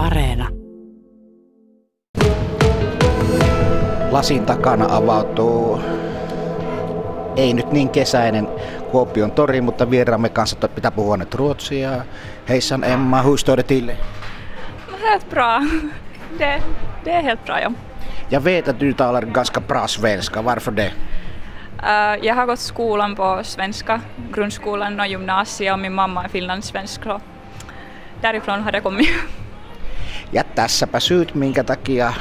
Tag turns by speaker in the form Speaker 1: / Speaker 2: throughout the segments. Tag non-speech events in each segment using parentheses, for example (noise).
Speaker 1: Areena.
Speaker 2: Lasin takana avautuu ei nyt niin kesäinen Kuopion tori, mutta vieraamme kanssa pitää puhua nyt ruotsia. Heissan Emma, hur står det till?
Speaker 3: Helt bra. Det, det är helt bra, ja.
Speaker 2: Jag vet att du talar ganska bra svenska, varför det?
Speaker 3: Uh, jag har gått skolan på svenska, grundskolan och gymnasiet och min mamma är finlandssvensk. Därifrån har det kommit.
Speaker 2: Ja tässäpä syyt, minkä takia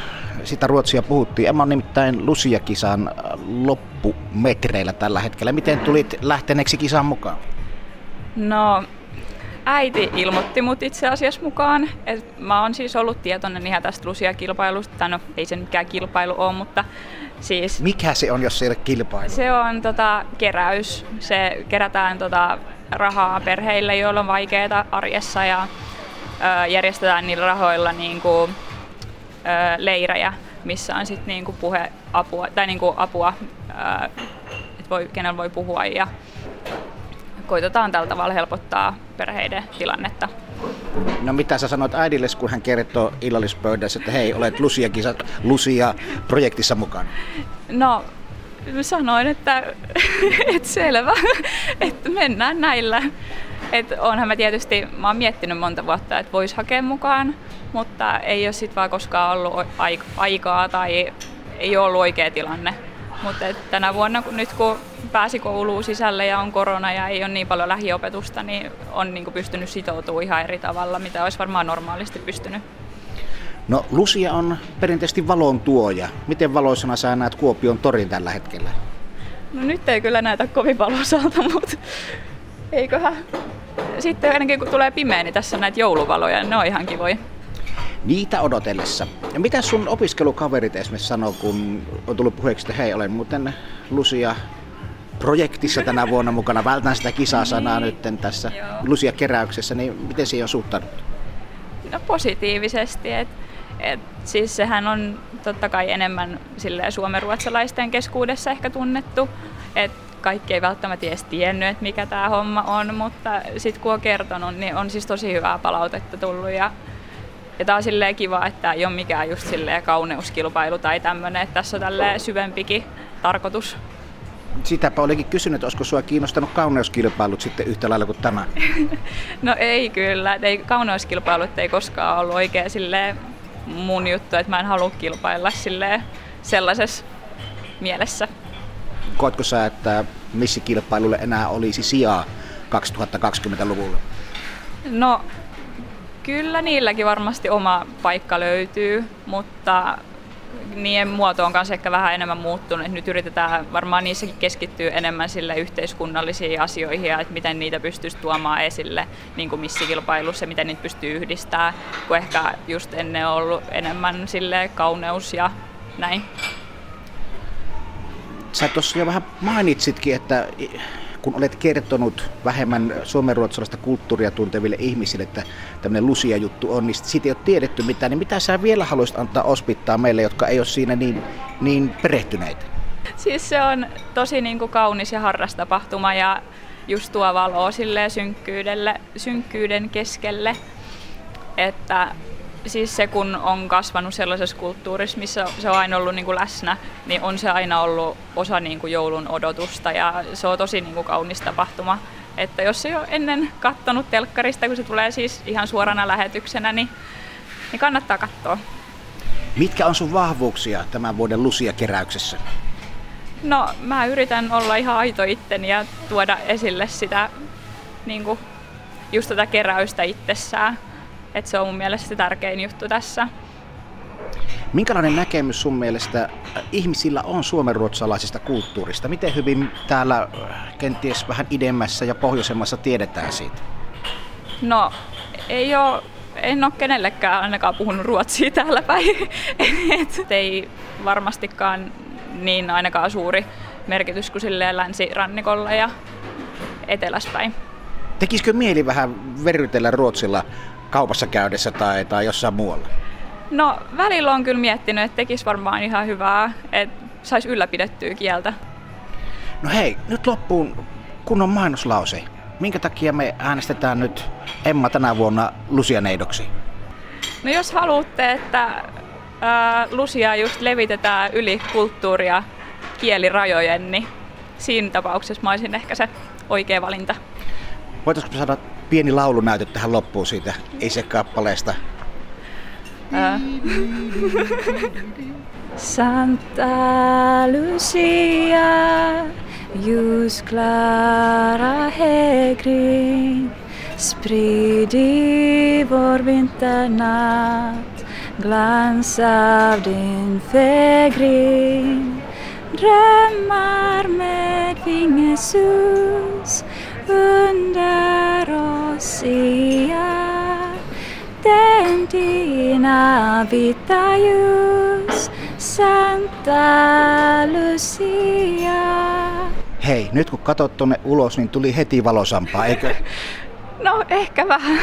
Speaker 2: sitä ruotsia puhuttiin. Emma on nimittäin Lucia-kisan loppumetreillä tällä hetkellä. Miten tulit lähteneeksi kisaan mukaan?
Speaker 3: No, äiti ilmoitti mut itse asiassa mukaan. Et mä oon siis ollut tietoinen ihan tästä Lucia-kilpailusta. Tai no, ei se mikään kilpailu ole, mutta siis...
Speaker 2: Mikä se on, jos se ei ole kilpailu?
Speaker 3: Se on tota, keräys. Se kerätään tota, rahaa perheille, joilla on vaikeaa arjessa ja järjestetään niillä rahoilla niin kuin, leirejä, missä on sitten niinku puheapua, tai niinku apua, ö, että voi, kenellä voi puhua ja koitetaan tällä tavalla helpottaa perheiden tilannetta.
Speaker 2: No mitä sä sanoit äidille, kun hän kertoo illallispöydässä, että hei, olet Lucia-projektissa mukana?
Speaker 3: No, sanoin, että, (laughs) että selvä, (laughs) että mennään näillä. Et onhan mä tietysti, mä oon miettinyt monta vuotta, että vois hakea mukaan, mutta ei ole sit vaan koskaan ollut aikaa tai ei ole ollut oikea tilanne. Mutta tänä vuonna, kun nyt kun pääsi kouluun sisälle ja on korona ja ei ole niin paljon lähiopetusta, niin on niin pystynyt sitoutumaan ihan eri tavalla, mitä olisi varmaan normaalisti pystynyt.
Speaker 2: No Lucia on perinteisesti valon tuoja. Miten valoisena sä näet Kuopion torin tällä hetkellä?
Speaker 3: No nyt ei kyllä näytä kovin valoisalta, mutta eiköhän. Sitten ainakin kun tulee pimeä, niin tässä on näitä jouluvaloja, ne on ihan kivoja.
Speaker 2: Niitä odotellessa. Ja mitä sun opiskelukaverit esimerkiksi sanoo, kun on tullut puheeksi, että hei, olen muuten Lucia projektissa tänä vuonna mukana. Vältän sitä kisasanaa niin. nyt tässä Lucia-keräyksessä, niin miten siihen on suhtauduttu?
Speaker 3: No positiivisesti. Et, et, siis sehän on totta kai enemmän suomenruotsalaisten keskuudessa ehkä tunnettu. Et kaikki ei välttämättä edes tiennyt, että mikä tämä homma on, mutta sitten kun on kertonut, niin on siis tosi hyvää palautetta tullut ja ja tää on silleen kiva, että ei ole mikään just silleen kauneuskilpailu tai tämmöinen, että tässä on tälleen syvempikin tarkoitus.
Speaker 2: Sitäpä olikin kysynyt, että olisiko sua kiinnostanut kauneuskilpailut sitten yhtä lailla kuin tämä? (laughs)
Speaker 3: no ei kyllä, ei, kauneuskilpailut ei koskaan ollut oikein silleen mun juttu, että mä en halua kilpailla silleen sellaisessa mielessä.
Speaker 2: Koetko sä, että missä kilpailulle enää olisi sijaa 2020-luvulla?
Speaker 3: No Kyllä niilläkin varmasti oma paikka löytyy, mutta niiden muoto on kanssa ehkä vähän enemmän muuttunut. Nyt yritetään varmaan niissäkin keskittyä enemmän sille yhteiskunnallisiin asioihin ja että miten niitä pystyisi tuomaan esille niin kuin missikilpailussa, miten niitä pystyy yhdistämään, kun ehkä just ennen on ollut enemmän sille kauneus ja näin.
Speaker 2: Sä tuossa jo vähän mainitsitkin, että kun olet kertonut vähemmän suomenruotsalaista kulttuuria tunteville ihmisille, että tämmöinen Lusia-juttu on, niin siitä ei ole tiedetty mitään, niin mitä sä vielä haluaisit antaa ospittaa meille, jotka ei ole siinä niin, niin perehtyneitä?
Speaker 3: Siis se on tosi niin kuin kaunis ja harras tapahtuma ja just tuo valoa synkkyydelle, synkkyyden keskelle, että siis se kun on kasvanut sellaisessa kulttuurissa, missä se on aina ollut niin kuin läsnä, niin on se aina ollut osa niin kuin joulun odotusta ja se on tosi niin kuin kaunis tapahtuma. Että jos ei ole ennen kattonut telkkarista, kun se tulee siis ihan suorana lähetyksenä, niin, niin kannattaa katsoa.
Speaker 2: Mitkä on sun vahvuuksia tämän vuoden Lusia-keräyksessä?
Speaker 3: No mä yritän olla ihan aito itteni ja tuoda esille sitä niin kuin, just tätä keräystä itsessään et se on mun mielestä se tärkein juttu tässä.
Speaker 2: Minkälainen näkemys sun mielestä ihmisillä on suomenruotsalaisesta kulttuurista? Miten hyvin täällä äh, kenties vähän idemmässä ja pohjoisemmassa tiedetään siitä?
Speaker 3: No, ei ole, en ole kenellekään ainakaan puhunut ruotsia täällä päin. (laughs) Et ei varmastikaan niin ainakaan suuri merkitys kuin silleen länsirannikolla ja eteläspäin.
Speaker 2: Tekisikö mieli vähän verrytellä Ruotsilla kaupassa käydessä tai, tai jossain muualla?
Speaker 3: No välillä on kyllä miettinyt, että tekisi varmaan ihan hyvää, että saisi ylläpidettyä kieltä.
Speaker 2: No hei, nyt loppuun kunnon mainoslause. Minkä takia me äänestetään nyt Emma tänä vuonna Lucianeidoksi?
Speaker 3: No jos haluatte, että ää, Lucia just levitetään yli kulttuuria kielirajojen, niin siinä tapauksessa mä olisin ehkä se oikea valinta.
Speaker 2: Voitaisiko saada pieni laulunäytö tähän loppuun siitä Ise-kappaleesta? Ää.
Speaker 3: Santa Lucia, ljus klara hägring Sprid i vår vinternatt glans av din fägring Drömmar med vingesus dina vita ljus Santa Lucia.
Speaker 2: Hei, nyt kun katsot tuonne ulos, niin tuli heti valosampaa, eikö? (laughs)
Speaker 3: No, ehkä vähän.